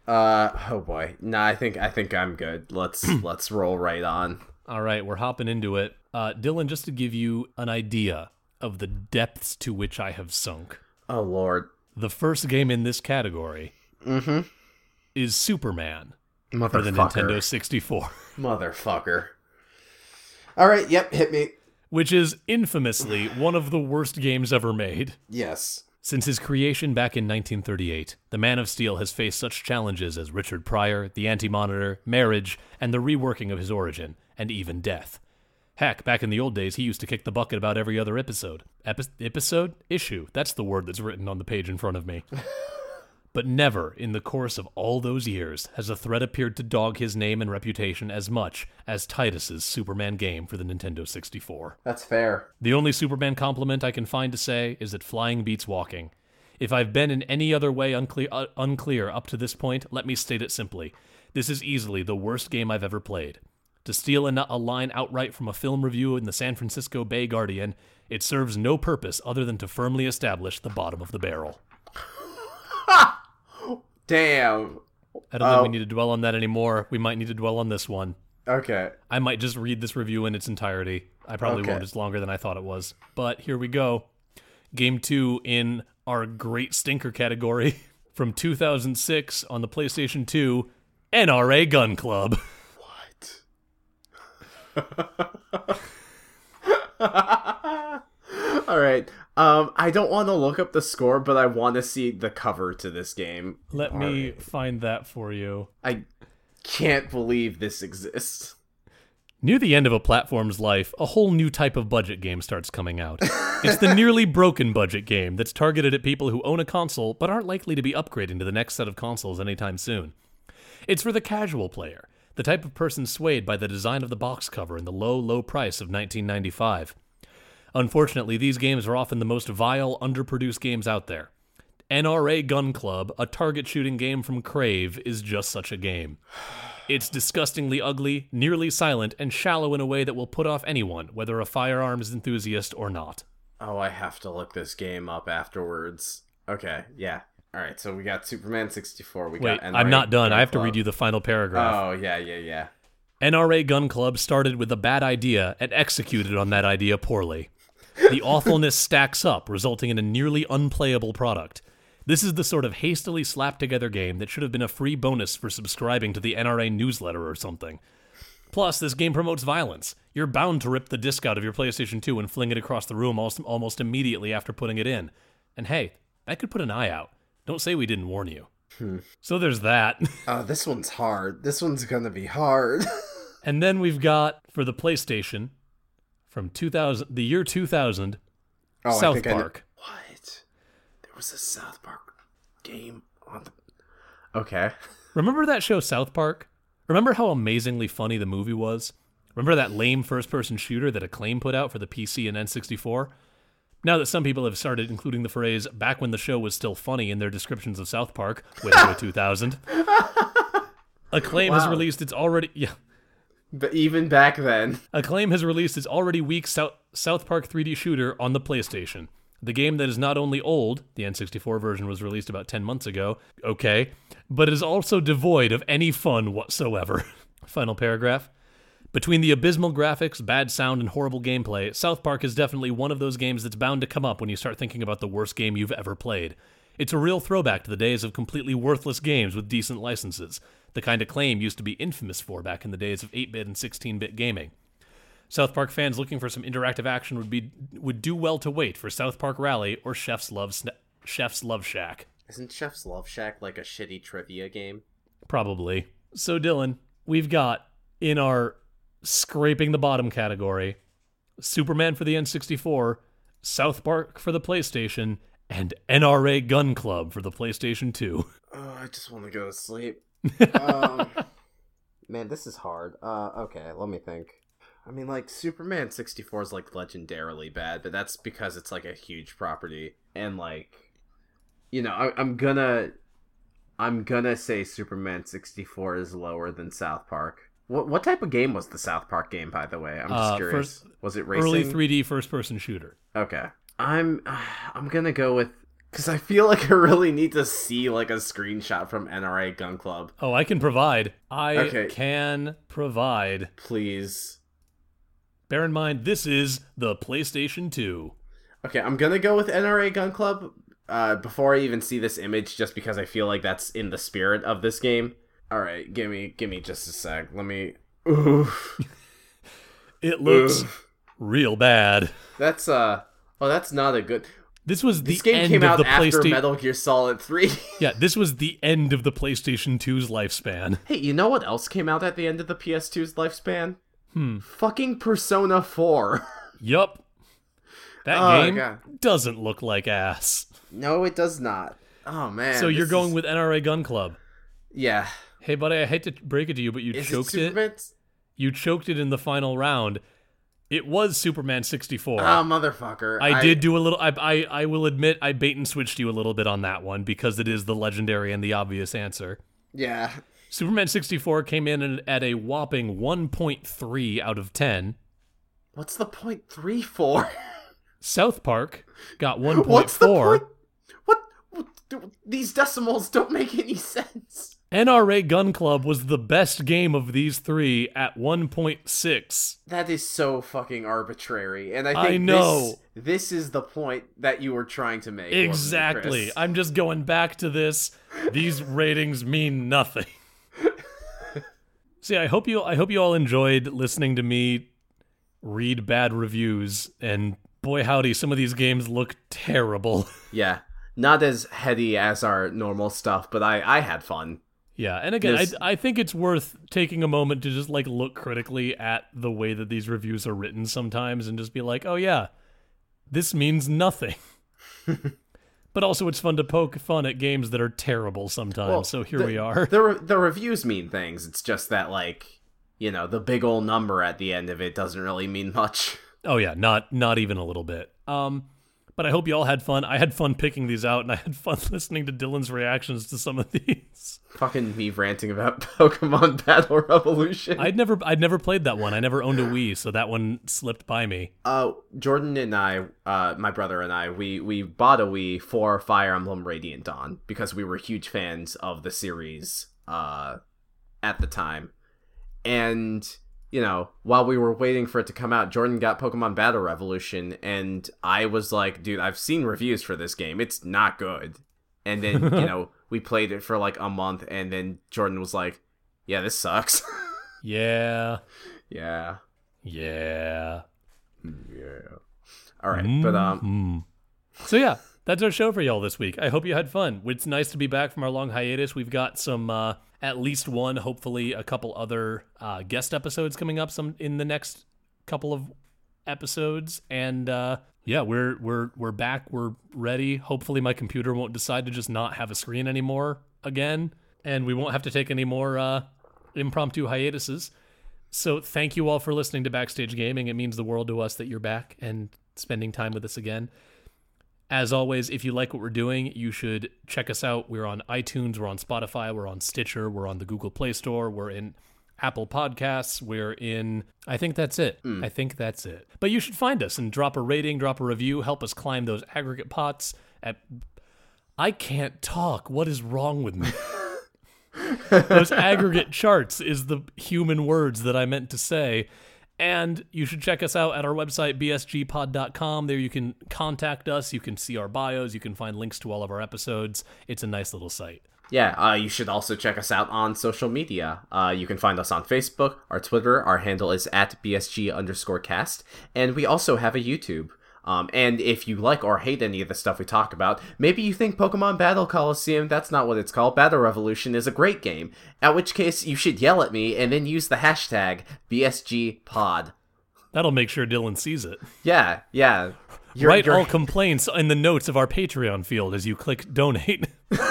S2: Uh oh boy. No, I think I think I'm good. Let's [CLEARS THROAT] let's roll right on.
S1: All right, we're hopping into it. Uh, Dylan, just to give you an idea of the depths to which I have sunk,
S2: Oh lord.
S1: the first game in this category
S2: Mm-hmm.
S1: is Superman for
S2: Motherfucker.
S1: the Nintendo 64, [LAUGHS]
S2: Motherfucker. All right, yep, hit me.
S1: which is infamously one of the worst games ever made.
S2: Yes.
S1: Since his creation back in 1938, the Man of Steel has faced such challenges as Richard Pryor, the Anti Monitor, marriage, and the reworking of his origin, and even death. Heck, back in the old days, he used to kick the bucket about every other episode. Epi- episode? Issue. That's the word that's written on the page in front of me. [LAUGHS] but never, in the course of all those years, has a threat appeared to dog his name and reputation as much as Titus's Superman game for the Nintendo 64.
S2: That's fair.
S1: The only Superman compliment I can find to say is that flying beats walking. If I've been in any other way unclear, uh, unclear up to this point, let me state it simply. This is easily the worst game I've ever played. To steal a, a line outright from a film review in the San Francisco Bay Guardian, it serves no purpose other than to firmly establish the bottom of the barrel. [LAUGHS]
S2: Damn.
S1: I don't think
S2: Oh.
S1: we need to dwell on that anymore. We might need to dwell on this one.
S2: Okay.
S1: I might just read this review in its entirety. I probably
S2: Okay.
S1: won't. It's longer than I thought it was. But here we go. Game two in our great stinker category [LAUGHS] from 2006 on the PlayStation 2 NRA Gun Club. [LAUGHS] [LAUGHS]
S2: All right. Um, I don't want to look up the score, but I want to see the cover to this game.
S1: Let me find that for you.
S2: I can't believe this exists.
S1: Near the end of a platform's life, a whole new type of budget game starts coming out. It's the nearly broken budget game that's targeted at people who own a console but aren't likely to be upgrading to the next set of consoles anytime soon. It's for the casual player, the type of person swayed by the design of the box cover and the low, low price of 1995. Unfortunately, these games are often the most vile, underproduced games out there. NRA Gun Club, a target shooting game from Crave, is just such a game. It's disgustingly ugly, nearly silent, and shallow in a way that will put off anyone, whether a firearms enthusiast or not.
S2: Oh, I have to look this game up afterwards. Okay, yeah. All right, so we got Superman 64. We
S1: Wait,
S2: got
S1: I'm not done. I
S2: Gun
S1: have to read you the final paragraph.
S2: Oh, yeah, yeah, yeah.
S1: NRA Gun Club started with a bad idea and executed on that idea poorly. The awfulness stacks up, resulting in a nearly unplayable product. This is the sort of hastily slapped together game that should have been a free bonus for subscribing to the NRA newsletter or something. Plus, this game promotes violence. You're bound to rip the disc out of your PlayStation 2 and fling it across the room almost, almost immediately after putting it in. And hey, that could put an eye out. Don't say we didn't warn you. Hmm. So there's that.
S2: Oh, [LAUGHS] this one's hard. This one's gonna be hard. [LAUGHS]
S1: And then we've got for the PlayStation from 2000, the year 2000,
S2: oh, I
S1: South
S2: think I kn-
S1: Park.
S2: What? There was a South Park game on the. Okay. [LAUGHS]
S1: Remember that show South Park? Remember how amazingly funny the movie was? Remember that lame first-person shooter that Acclaim put out for the PC and N64? Now that some people have started including the phrase "back when the show was still funny" in their descriptions of South Park, way to 2000. [LAUGHS] Acclaim has released its already yeah.
S2: But even back then.
S1: Acclaim has released its already weak South, South Park 3D shooter on the PlayStation. The game that is not only old, the N64 version was released about 10 months ago, okay, but is also devoid of any fun whatsoever. [LAUGHS] Final paragraph. Between the abysmal graphics, bad sound, and horrible gameplay, South Park is definitely one of those games that's bound to come up when you start thinking about the worst game you've ever played. It's a real throwback to the days of completely worthless games with decent licenses, the kind Acclaim used to be infamous for back in the days of 8-bit and 16-bit gaming. South Park fans looking for some interactive action would be would do well to wait for South Park Rally or Chef's Love Sna- Chef's Love Shack.
S2: Isn't Chef's Love Shack like a shitty trivia game?
S1: Probably. So Dylan, we've got in our scraping the bottom category, Superman for the N64, South Park for the PlayStation, and NRA Gun Club for the PlayStation 2.
S2: Oh, I just want to go to sleep. Um, [LAUGHS] man, this is hard. Uh, okay, let me think. I mean, like Superman 64 is like legendarily bad, but that's because it's like a huge property, and like, you know, I, I'm gonna, I'm gonna say Superman 64 is lower than South Park. What what type of game was the South Park game, by the way? I'm just
S1: Uh,
S2: curious. was it racing?
S1: Early 3D first person shooter.
S2: Okay. I'm [SIGHS] I'm gonna go with because I feel like I really need to see like a screenshot from NRA Gun Club.
S1: Oh, I can provide. I
S2: Okay.
S1: can provide.
S2: Please.
S1: Bear in mind, this is the PlayStation 2.
S2: Okay, I'm gonna go with NRA Gun Club uh, before I even see this image, just because I feel like that's in the spirit of this game. All right, give me give me just a sec. Let me. Oof. [LAUGHS]
S1: It looks
S2: Ugh.
S1: real bad.
S2: That's uh. Oh, that's not a good.
S1: This was the
S2: This game
S1: end
S2: came
S1: of
S2: out
S1: the
S2: after
S1: PlayStation.
S2: Metal Gear Solid 3. [LAUGHS]
S1: Yeah, this was the end of the PlayStation 2's lifespan.
S2: hey, you know what else came out at the end of the PS2's lifespan?
S1: Hmm.
S2: Fucking Persona 4. [LAUGHS]
S1: Yup. That
S2: Oh,
S1: game
S2: God.
S1: doesn't look like ass.
S2: no, it does not. Oh man.
S1: so you're going
S2: is-
S1: with NRA Gun Club.
S2: Yeah.
S1: Hey, buddy, I hate to break it to you, but you
S2: Is
S1: choked
S2: it
S1: it. You choked it in the final round. It was Superman 64.
S2: Oh motherfucker.
S1: I, did do a little. I, I I will admit I bait and switched you a little bit on that one because it is the legendary and the obvious answer.
S2: Yeah.
S1: Superman 64 came in at a whopping 1.3 out of 10.
S2: What's the point three for? [LAUGHS]
S1: South Park got 1.4.
S2: What's the point? What these decimals don't make any [LAUGHS] sense.
S1: NRA Gun Club was the best game of these three at 1.6.
S2: That is so fucking arbitrary, and I
S1: I
S2: think
S1: know.
S2: This, this is the point that you were trying to make.
S1: Exactly. I'm just going back to this. These [LAUGHS] ratings mean nothing. See, I hope you I hope you all enjoyed listening to me read bad reviews and boy howdy some of these games look terrible. [LAUGHS]
S2: Yeah. Not as heady as our normal stuff, but I I had fun.
S1: Yeah, and again,
S2: This-
S1: I I think it's worth taking a moment to just like look critically at the way that these reviews are written sometimes and just be like, "Oh yeah, this means nothing." [LAUGHS] but also it's fun to poke fun at games that are terrible sometimes.
S2: Well,
S1: so here
S2: the-
S1: we are.
S2: The re- the reviews mean things. It's just that like you know the big old number at the end of it doesn't really mean much.
S1: Oh yeah, not not even a little bit. Um, But I hope you all had fun. I had fun picking these out, and I had fun [LAUGHS] listening to Dylan's reactions to some of these.
S2: Fucking me ranting about [LAUGHS] Pokemon Battle Revolution.
S1: I'd never, I'd never played that one. I never owned a Wii, so that one slipped by me.
S2: Uh, Jordan and I, uh, my brother and I, we we bought a Wii for Fire Emblem Radiant Dawn because we were huge fans of the series. Uh, at the time, and you know, while we were waiting for it to come out, Jordan got Pokemon Battle Revolution, and I was like, dude, I've seen reviews for this game. It's not good. And then, you [LAUGHS] know, we played it for like a month, and then Jordan was like, yeah, this sucks. [LAUGHS]
S1: yeah.
S2: Yeah.
S1: Yeah.
S2: Yeah. All right. But, um,
S1: mm-hmm. so yeah, that's our show for y'all this week. I hope you had fun. It's nice to be back from our long hiatus. We've got some, uh, at least one, hopefully a couple other uh, guest episodes coming up some in the next couple of episodes, and uh, yeah, we're we're we're back. We're ready. Hopefully, my computer won't decide to just not have a screen anymore again, and we won't have to take any more uh, impromptu hiatuses. So, thank you all for listening to Backstage Gaming. It means the world to us that you're back and spending time with us again. As always, if you like what we're doing, you should check us out. We're on iTunes, we're on Spotify, we're on Stitcher, we're on the Google Play Store, we're in Apple Podcasts, we're in. I think that's it. Mm. I think that's it. But you should find us and drop a rating, drop a review, help us climb those aggregate pots at. I can't talk. What is wrong with me? [LAUGHS] those aggregate charts is the human words that I meant to say. And you should check us out at our website, bsgpod.com. There you can contact us, you can see our bios, you can find links to all of our episodes. It's a nice little site.
S2: Yeah, uh, you should also check us out on social media. Uh, you can find us on Facebook, our Twitter, our handle is at bsg underscore cast, and we also have a YouTube. Um, and if you like or hate any of the stuff we talk about, maybe you think Pokemon Battle Coliseum, that's not what it's called, Battle Revolution is a great game. At which case, you should yell at me and then use the hashtag BSGPod.
S1: That'll make sure Dylan sees it.
S2: Yeah, yeah.
S1: You're, Write you're... all complaints in the notes of our Patreon field as you click donate. [LAUGHS]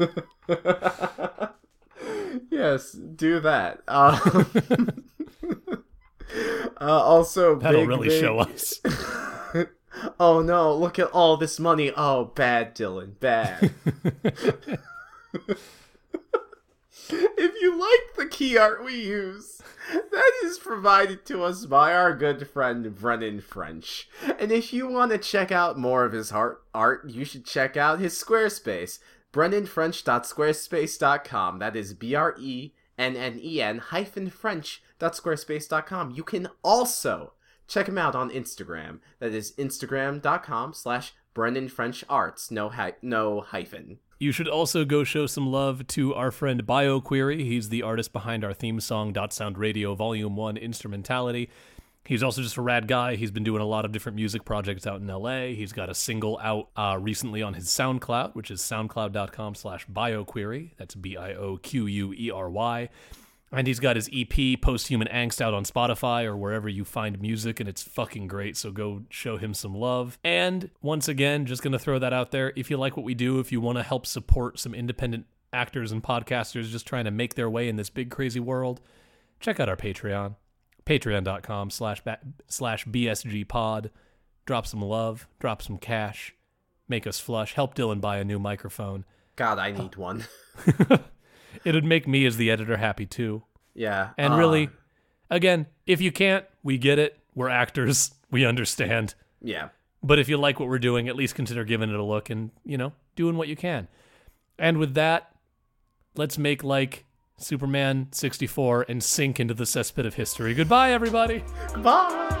S1: [LAUGHS]
S2: yes, do that. Um, [LAUGHS] uh, also,
S1: that'll
S2: big,
S1: really
S2: big...
S1: show us. [LAUGHS]
S2: oh no, look at all this money. Oh, bad, Dylan, bad. if you like the key art we use, that is provided to us by our good friend Brennen French. And if you want to check out more of his art, art you should check out his Squarespace, brennenfrench.squarespace.com. That is B R E N N E N hyphen French.squarespace.com. You can also check him out on Instagram. That is instagram.com slash Brennen French Arts. No, no hyphen.
S1: You should also go show some love to our friend BioQuery. He's the artist behind our theme song, Dot Sound Radio Volume 1 Instrumentality. He's also just a rad guy. He's been doing a lot of different music projects out in LA. He's got a single out uh, recently on his SoundCloud, which is soundcloud.com slash bioquery. That's B I O Q U E R Y. And he's got his EP, Post-Human Angst, out on Spotify or wherever you find music, and it's fucking great. So go show him some love. And once again, just going to throw that out there. If you like what we do, if you want to help support some independent actors and podcasters just trying to make their way in this big, crazy world, check out our Patreon, patreon.com slash slash bsgpod. Drop some love, drop some cash, make us flush, help Dylan buy a new microphone.
S2: God, I need one. [LAUGHS] [LAUGHS]
S1: It'd make me as the editor happy too.
S2: Yeah.
S1: And uh, really, again, if you can't, we get it. We're actors. [LAUGHS] We understand.
S2: Yeah.
S1: But if you like what we're doing, at least consider giving it a look and, you know, doing what you can. And with that, let's make like Superman 64 and sink into the cesspit of history. Goodbye, everybody.
S2: Bye.